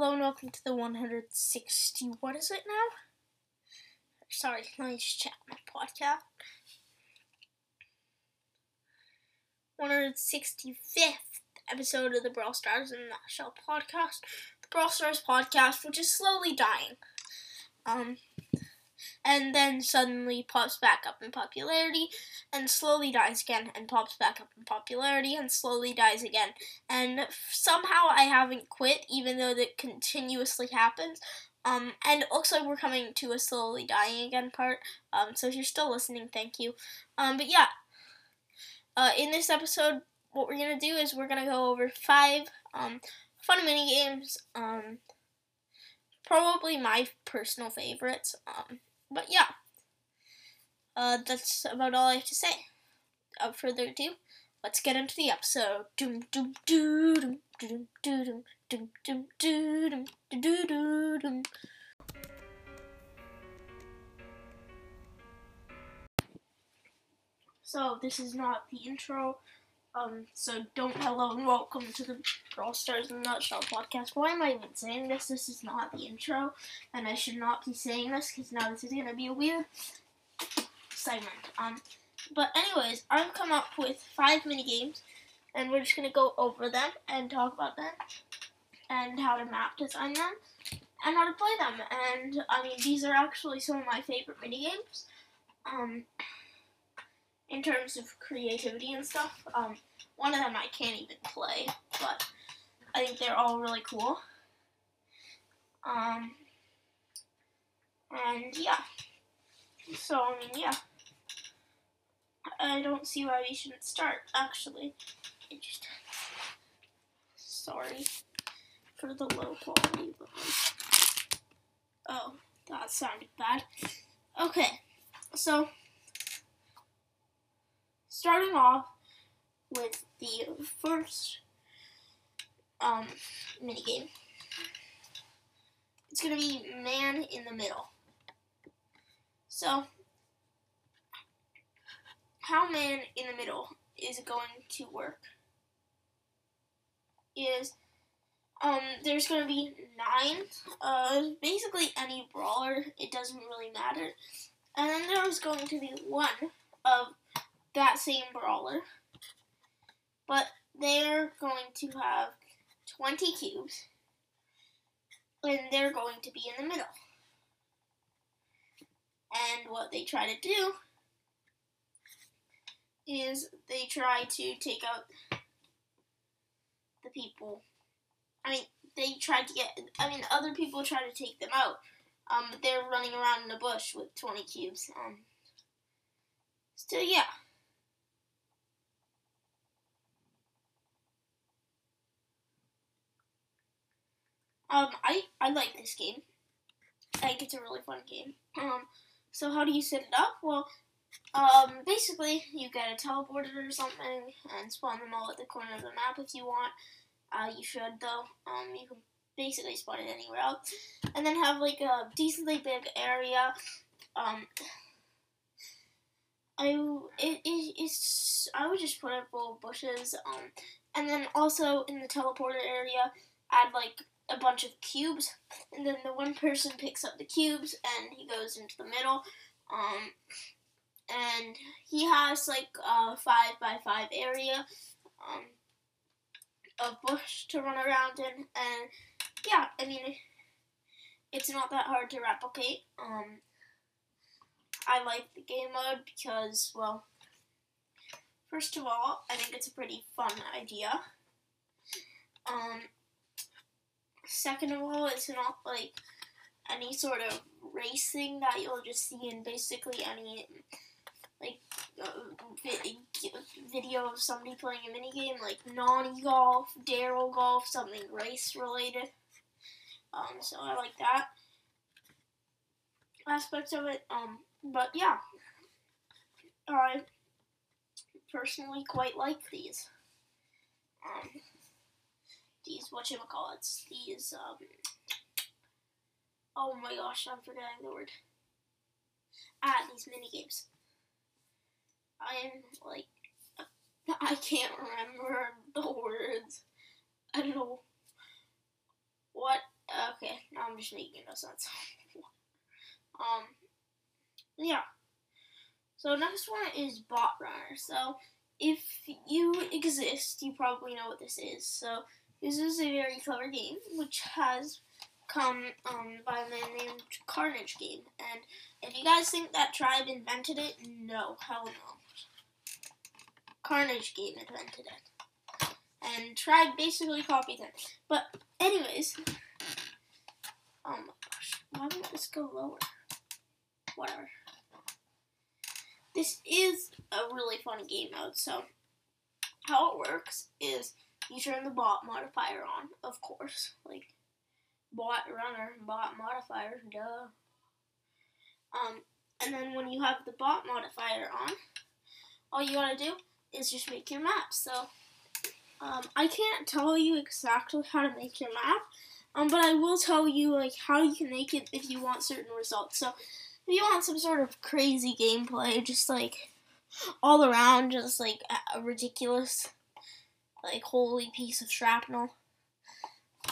Hello and welcome to the 160. What is it now? Sorry, let me just check my podcast. 165th episode of the Brawl Stars in a Nutshell podcast. The Brawl Stars podcast, which is slowly dying. Um, and then suddenly pops back up in popularity and slowly dies again and pops back up in popularity and slowly dies again. And somehow I haven't quit even though that continuously happens. Um, and it looks like we're coming to a slowly dying again part. Um, so if you're still listening, thank you. Um, but yeah, uh, in this episode, what we're gonna do is we're gonna go over five um, fun mini games. Um, probably my personal favorites. Um, but yeah, uh, that's about all I have to say. Without further ado, let's get into the episode. So this is not the intro. Um, so don't hello and welcome to the Brawl Stars in Nutshell podcast. Why am I even saying this? This is not the intro, and I should not be saying this because now this is gonna be a weird segment. Um, but anyways, I've come up with five mini games, and we're just gonna go over them and talk about them, and how to map design them, and how to play them. And I mean, these are actually some of my favorite mini games. Um, in terms of creativity and stuff. Um, one of them I can't even play, but I think they're all really cool. Um, and yeah. So, I mean, yeah. I don't see why we shouldn't start, actually. Just. Sorry for the low quality, but. Oh, that sounded bad. Okay, so starting off with the first um, mini game. It's gonna be man in the middle. So, how man in the middle is going to work is um, there's gonna be nine, uh, basically any brawler. It doesn't really matter. And then there's going to be one of that same brawler. But they're going to have 20 cubes. And they're going to be in the middle. And what they try to do is they try to take out the people. I mean, they try to get. I mean, other people try to take them out. Um, but they're running around in a bush with 20 cubes. Um, still, yeah. Um, I, I like this game. I think it's a really fun game. Um, so how do you set it up? Well, um, basically, you get a teleporter or something and spawn them all at the corner of the map if you want. Uh, you should, though. Um, you can basically spawn it anywhere else. And then have, like, a decently big area. Um, I, it, it, it's, I would just put full of bushes. Um, and then also in the teleporter area, add, like, a bunch of cubes, and then the one person picks up the cubes and he goes into the middle. Um, and he has like a five by five area um, of bush to run around in, and yeah, I mean, it's not that hard to replicate. Um, I like the game mode because, well, first of all, I think it's a pretty fun idea. Um, Second of all, it's not like any sort of racing that you'll just see in basically any like uh, video of somebody playing a mini game like Nani Golf, Darryl Golf, something race related. Um, so I like that aspect of it. Um, but yeah, I personally quite like these. Um, these what you call these um oh my gosh I'm forgetting the word ah these mini games I'm like I can't remember the words I don't know what Okay, now I'm just making no sense. um, yeah. So next one is Bot Runner. So if you exist, you probably know what this is. So this is a very clever game which has come um, by a man named Carnage Game. And if you guys think that Tribe invented it, no, hell no. Carnage Game invented it. And Tribe basically copied it. But anyways, oh my gosh, why won't this go lower? Whatever. This is a really fun game mode, so how it works is you turn the bot modifier on, of course. Like bot runner, bot modifier, duh. Um, and then when you have the bot modifier on, all you gotta do is just make your map. So, um, I can't tell you exactly how to make your map, um, but I will tell you like how you can make it if you want certain results. So, if you want some sort of crazy gameplay, just like all around, just like a ridiculous, like holy piece of shrapnel.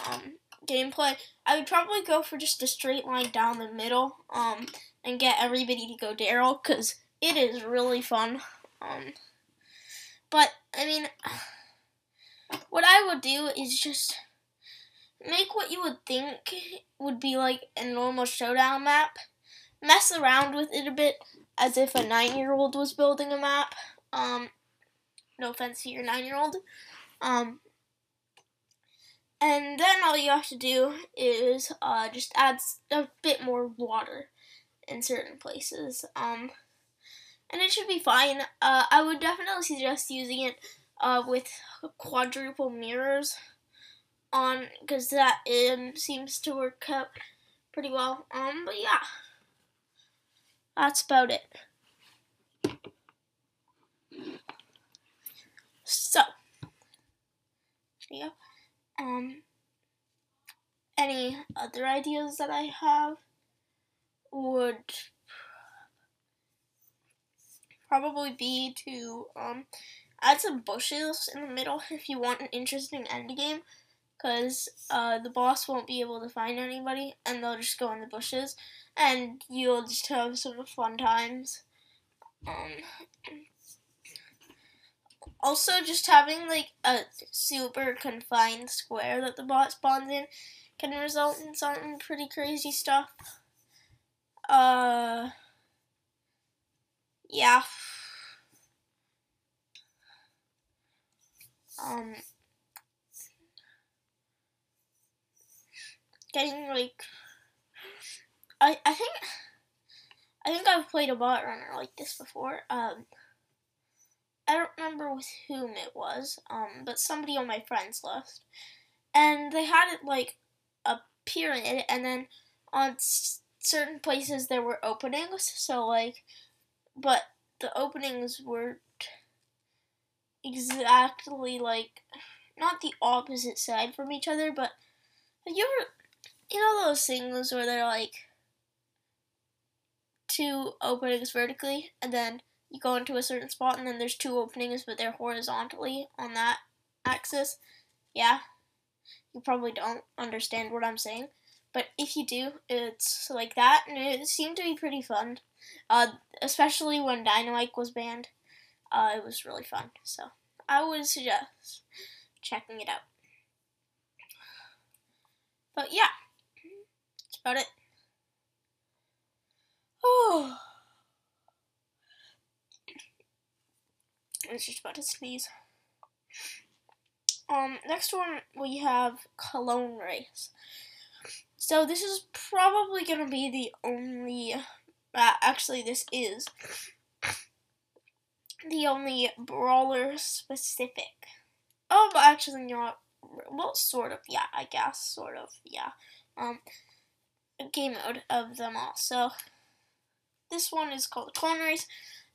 Um, gameplay, I would probably go for just a straight line down the middle, um, and get everybody to go Darryl, because it is really fun. Um, but, I mean, what I would do is just make what you would think would be like a normal showdown map, mess around with it a bit as if a nine year old was building a map. Um, no offense to your nine year old. Um, and then all you have to do is uh, just add a bit more water in certain places. Um, and it should be fine. Uh, I would definitely suggest using it uh, with quadruple mirrors on because that um, seems to work out pretty well. Um, but yeah, that's about it. So, yeah. Um, any other ideas that I have would probably be to um, add some bushes in the middle if you want an interesting end game because uh, the boss won't be able to find anybody and they'll just go in the bushes and you'll just have some fun times. Um, also, just having like a super confined square that the bot spawns in can result in some pretty crazy stuff. Uh, yeah. Um, getting like, I I think I think I've played a bot runner like this before. Um I don't remember with whom it was, um, but somebody on my friends list. And they had it like a pyramid, and then on s- certain places there were openings. So, like, but the openings were exactly like not the opposite side from each other, but have you ever, you know, those things where they're like two openings vertically, and then you go into a certain spot and then there's two openings but they're horizontally on that axis. Yeah. You probably don't understand what I'm saying. But if you do, it's like that and it seemed to be pretty fun. Uh, especially when Dynamike was banned. Uh, it was really fun. So I would suggest checking it out. But yeah. That's about it. Oh. I was just about to sneeze. Um, next one we have Clone Race. So this is probably gonna be the only. Uh, actually, this is the only brawler specific. Oh, but actually not. Well, sort of. Yeah, I guess sort of. Yeah. Um, game mode of them all. So this one is called Clone Race.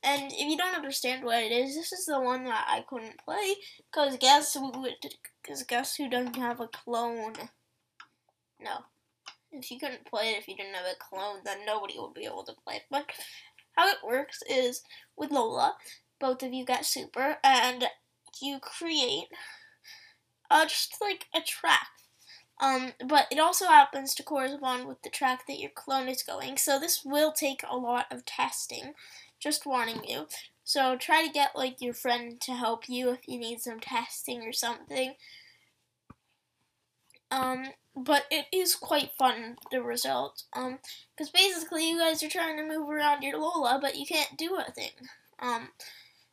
And if you don't understand what it is, this is the one that I couldn't play. Cause guess who? Cause guess who doesn't have a clone? No. If you couldn't play it if you didn't have a clone, then nobody would be able to play it. But how it works is with Lola, both of you get super, and you create uh, just like a track. Um, but it also happens to correspond with the track that your clone is going, so this will take a lot of testing. Just warning you. So try to get like your friend to help you if you need some testing or something. Um, but it is quite fun the result. Um, because basically you guys are trying to move around your Lola, but you can't do a thing. Um,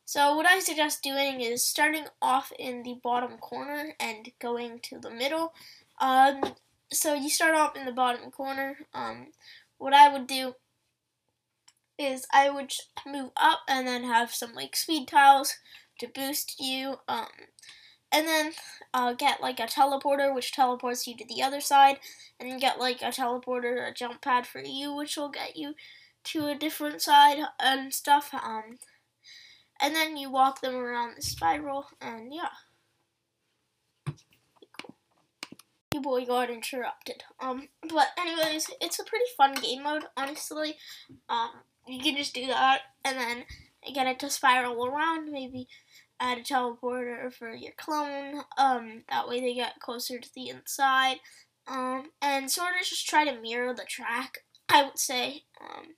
so what I suggest doing is starting off in the bottom corner and going to the middle. Um, so you start off in the bottom corner. Um, what I would do is I would move up and then have some like speed tiles to boost you. Um, and then uh, get like a teleporter, which teleports you to the other side, and get like a teleporter, a jump pad for you, which will get you to a different side and stuff. Um, and then you walk them around the spiral, and yeah. You boy got interrupted. Um, but anyways, it's a pretty fun game mode, honestly. Um, you can just do that, and then get it to spiral around, maybe add a teleporter for your clone. Um, that way they get closer to the inside. Um, and sort of just try to mirror the track, I would say. Um,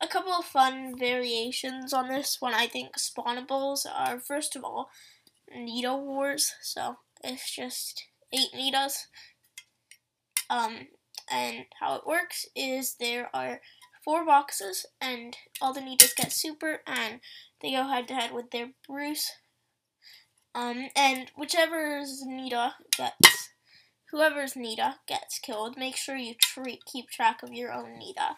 a couple of fun variations on this one, I think, spawnables are first of all Nita Wars. So it's just eight Nitas. Um, and how it works is there are four boxes, and all the Nitas get super, and they go head to head with their Bruce. Um, and whichever is Nita gets, whoever's Nita gets killed, make sure you treat, keep track of your own Nita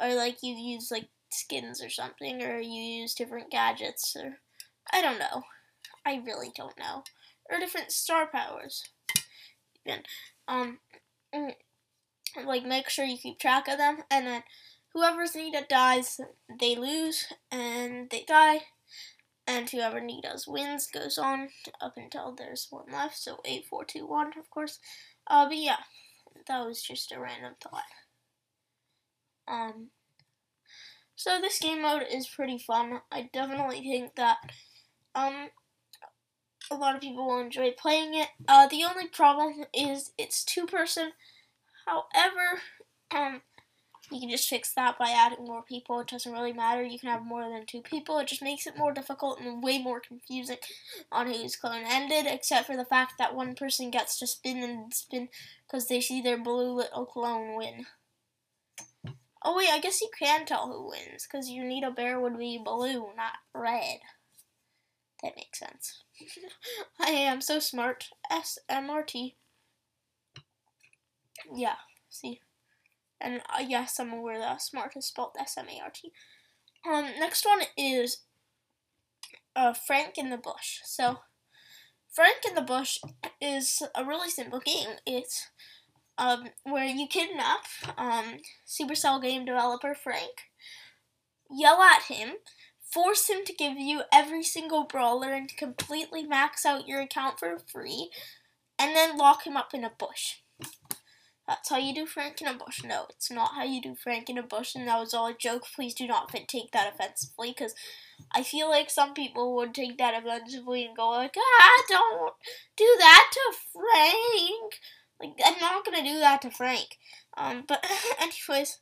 or like you use like skins or something, or you use different gadgets, or I don't know. I really don't know. Or different star powers. Even, um, mm, like make sure you keep track of them, and then whoever's Nita dies, they lose, and they die. And whoever Nita's wins goes on up until there's one left. So eight, four, two, one, of course. Uh, but yeah, that was just a random thought. Um, so this game mode is pretty fun. I definitely think that um, a lot of people will enjoy playing it. Uh, the only problem is it's two person. However, um, you can just fix that by adding more people. It doesn't really matter. You can have more than two people. It just makes it more difficult and way more confusing on whose clone ended, except for the fact that one person gets to spin and spin because they see their blue little clone win. Oh wait, I guess you can tell who wins because your Nita Bear would be blue, not red. That makes sense. I am so smart. S M R T. Yeah, see. And uh, yes, I'm aware that smart is spelled S M A R T. Um, next one is uh, Frank in the Bush. So, Frank in the Bush is a really simple game. It's um, where you kidnap um, Supercell game developer Frank, yell at him, force him to give you every single brawler and completely max out your account for free, and then lock him up in a bush. That's how you do Frank in a bush. No, it's not how you do Frank in a bush, and that was all a joke. Please do not take that offensively, because I feel like some people would take that offensively and go like, ah, don't do that to Frank. Like, I'm not gonna do that to Frank. Um, but anyways,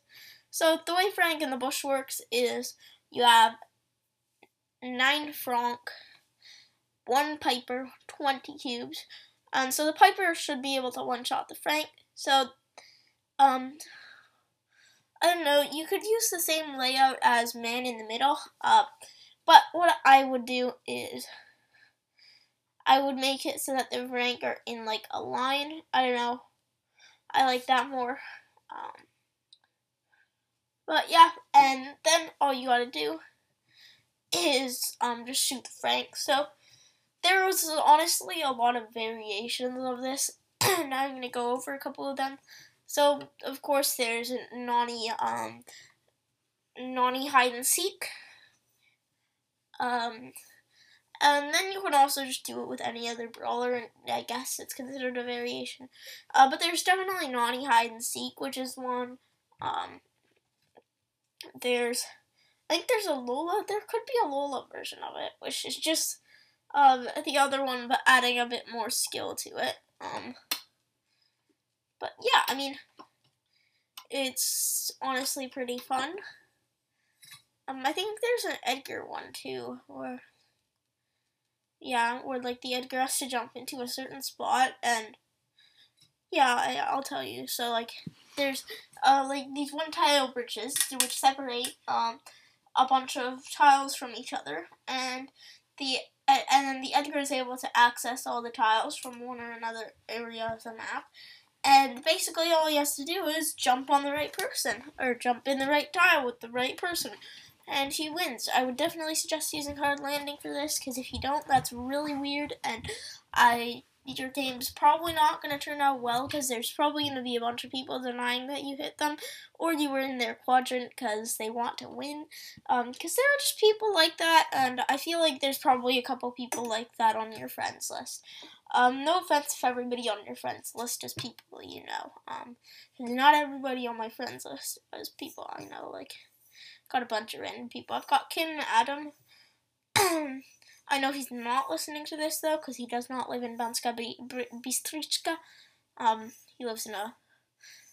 so the way Frank in the Bush works is you have nine Frank, one Piper, 20 cubes. Um, so the Piper should be able to one-shot the Frank. So, um, I don't know, you could use the same layout as Man in the Middle. Uh, but what I would do is I would make it so that the rank are in like a line. I don't know. I like that more. Um, but yeah, and then all you gotta do is um just shoot the Frank. So there was honestly a lot of variations of this, and I'm gonna go over a couple of them. So of course there's Nani um Nani hide and seek. Um and then you can also just do it with any other brawler, and I guess it's considered a variation. Uh, but there's definitely Nani Hide and Seek, which is one. Um, there's, I think there's a Lola. There could be a Lola version of it, which is just um, the other one, but adding a bit more skill to it. Um, but yeah, I mean, it's honestly pretty fun. Um, I think there's an Edgar one too, where yeah, where like the Edgar has to jump into a certain spot, and yeah, I, I'll tell you. So like, there's uh like these one tile bridges which separate um a bunch of tiles from each other, and the and then the Edgar is able to access all the tiles from one or another area of the map. And basically, all he has to do is jump on the right person, or jump in the right tile with the right person, and he wins. I would definitely suggest using hard landing for this, because if you don't, that's really weird, and I your game's probably not going to turn out well because there's probably going to be a bunch of people denying that you hit them or you were in their quadrant because they want to win. Because um, there are just people like that, and I feel like there's probably a couple people like that on your friends list. Um, no offense if everybody on your friends list is people you know. Um, not everybody on my friends list is people I know. Like, got a bunch of random people. I've got Kim, Adam. I know he's not listening to this though, because he does not live in Banska Bystrica. Um, he lives in a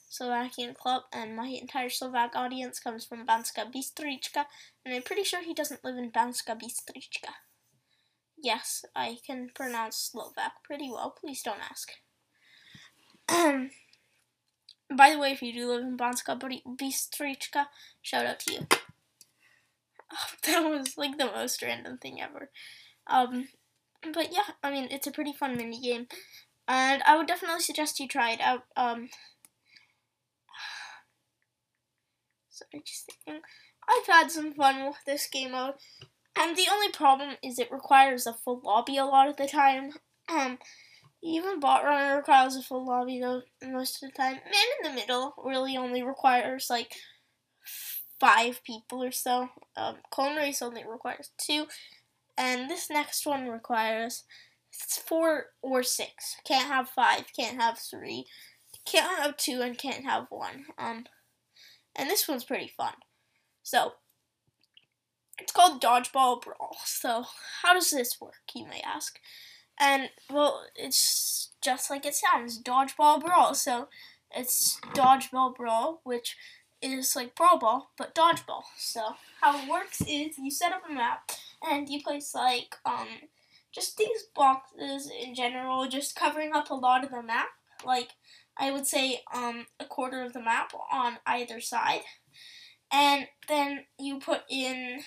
Slovakian club, and my entire Slovak audience comes from Banska Bystrica, and I'm pretty sure he doesn't live in Banska Bystrica. Yes, I can pronounce Slovak pretty well. Please don't ask. By the way, if you do live in Banska Bystrica, shout out to you. Oh, that was like the most random thing ever. Um, but yeah, I mean, it's a pretty fun mini game, and I would definitely suggest you try it out. Um, sorry, just thinking. I've had some fun with this game mode, and the only problem is it requires a full lobby a lot of the time. Um, even bot runner requires a full lobby though most of the time. Man in the middle really only requires like five people or so. Um, clone race only requires two, and this next one requires four or six. Can't have five, can't have three, can't have two, and can't have one. Um, and this one's pretty fun. So, it's called Dodgeball Brawl. So, how does this work, you may ask? And, well, it's just like it sounds Dodgeball Brawl. So, it's Dodgeball Brawl, which is like Brawl Ball, but Dodgeball. So, how it works is you set up a map and you place like um just these boxes in general, just covering up a lot of the map. Like I would say um a quarter of the map on either side. And then you put in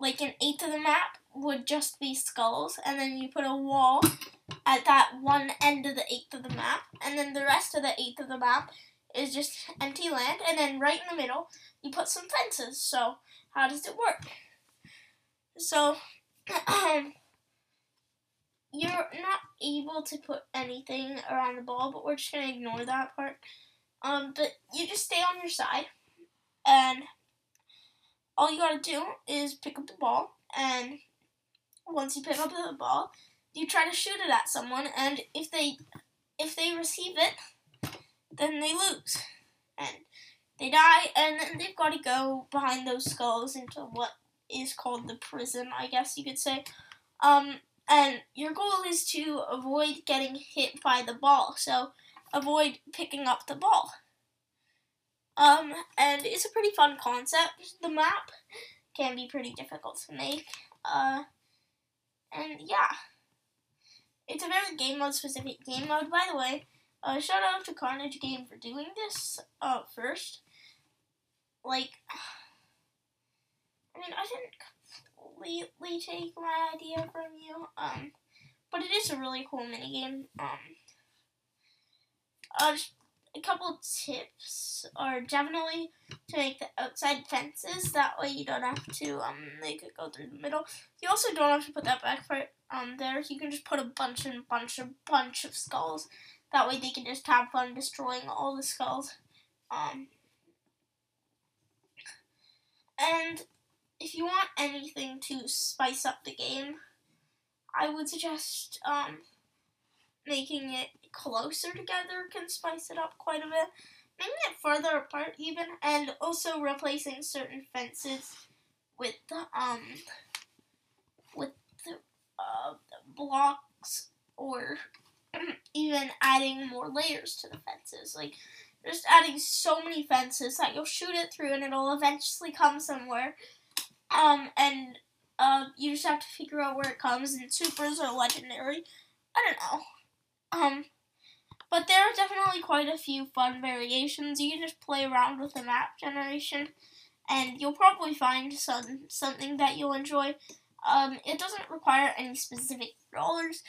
like an eighth of the map would just be skulls, and then you put a wall at that one end of the eighth of the map, and then the rest of the eighth of the map is just empty land, and then right in the middle you put some fences. So how does it work? So, you're not able to put anything around the ball, but we're just gonna ignore that part. Um, but you just stay on your side, and all you gotta do is pick up the ball, and once you pick up the ball, you try to shoot it at someone, and if they if they receive it, then they lose, and they die, and then they've got to go behind those skulls into what is called the prison, I guess you could say. Um, and your goal is to avoid getting hit by the ball, so avoid picking up the ball. Um, and it's a pretty fun concept. The map can be pretty difficult to make. Uh, and yeah, it's a very game mode specific game mode. By the way, uh, shout out to Carnage Game for doing this uh, first. Like, I mean, I didn't completely take my idea from you, um, but it is a really cool minigame. Um, uh, a couple tips are definitely to make the outside fences. That way you don't have to um make it go through the middle. You also don't have to put that back part um there. You can just put a bunch and bunch and bunch of skulls. That way they can just have fun destroying all the skulls. Um, and if you want anything to spice up the game, I would suggest um, making it closer together can spice it up quite a bit. Making it further apart even, and also replacing certain fences with the um with the uh, blocks or even adding more layers to the fences. Like just adding so many fences that you'll shoot it through and it'll eventually come somewhere. Um, and uh, you just have to figure out where it comes. And supers are legendary. I don't know. Um, but there are definitely quite a few fun variations. You can just play around with the map generation, and you'll probably find some something that you'll enjoy. Um, it doesn't require any specific rollers,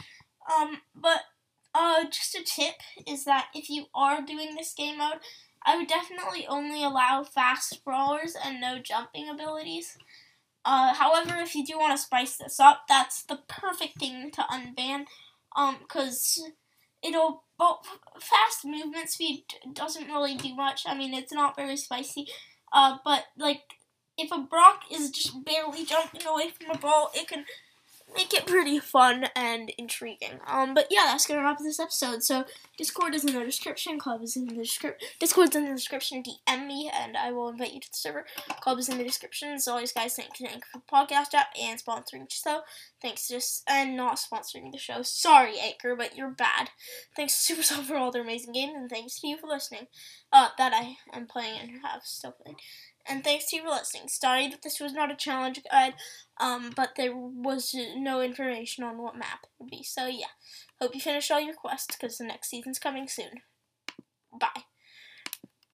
um, but uh, just a tip is that if you are doing this game mode, I would definitely only allow fast brawlers and no jumping abilities. Uh, however, if you do want to spice this up, that's the perfect thing to unban, um, because it'll well, fast movement speed doesn't really do much. I mean, it's not very spicy, uh, but like if a Brock is just barely jumping away from a ball, it can make it pretty fun and intriguing. Um, but yeah, that's gonna wrap this episode. So Discord is in the description. Club is in the description. Discord's in the description. DM me, and I will invite you to the server. Club is in the description. As always, guys, thank you for the podcast app and sponsoring the show. Thanks to and not sponsoring the show. Sorry, Anchor, but you're bad. Thanks to Supercell for all their amazing games, and thanks to you for listening. Uh, that I am playing and have still playing and thanks to you for listening. Sorry that this was not a challenge guide, um, but there was no information on what map it would be. So yeah, hope you finish all your quests because the next season's coming soon. Bye.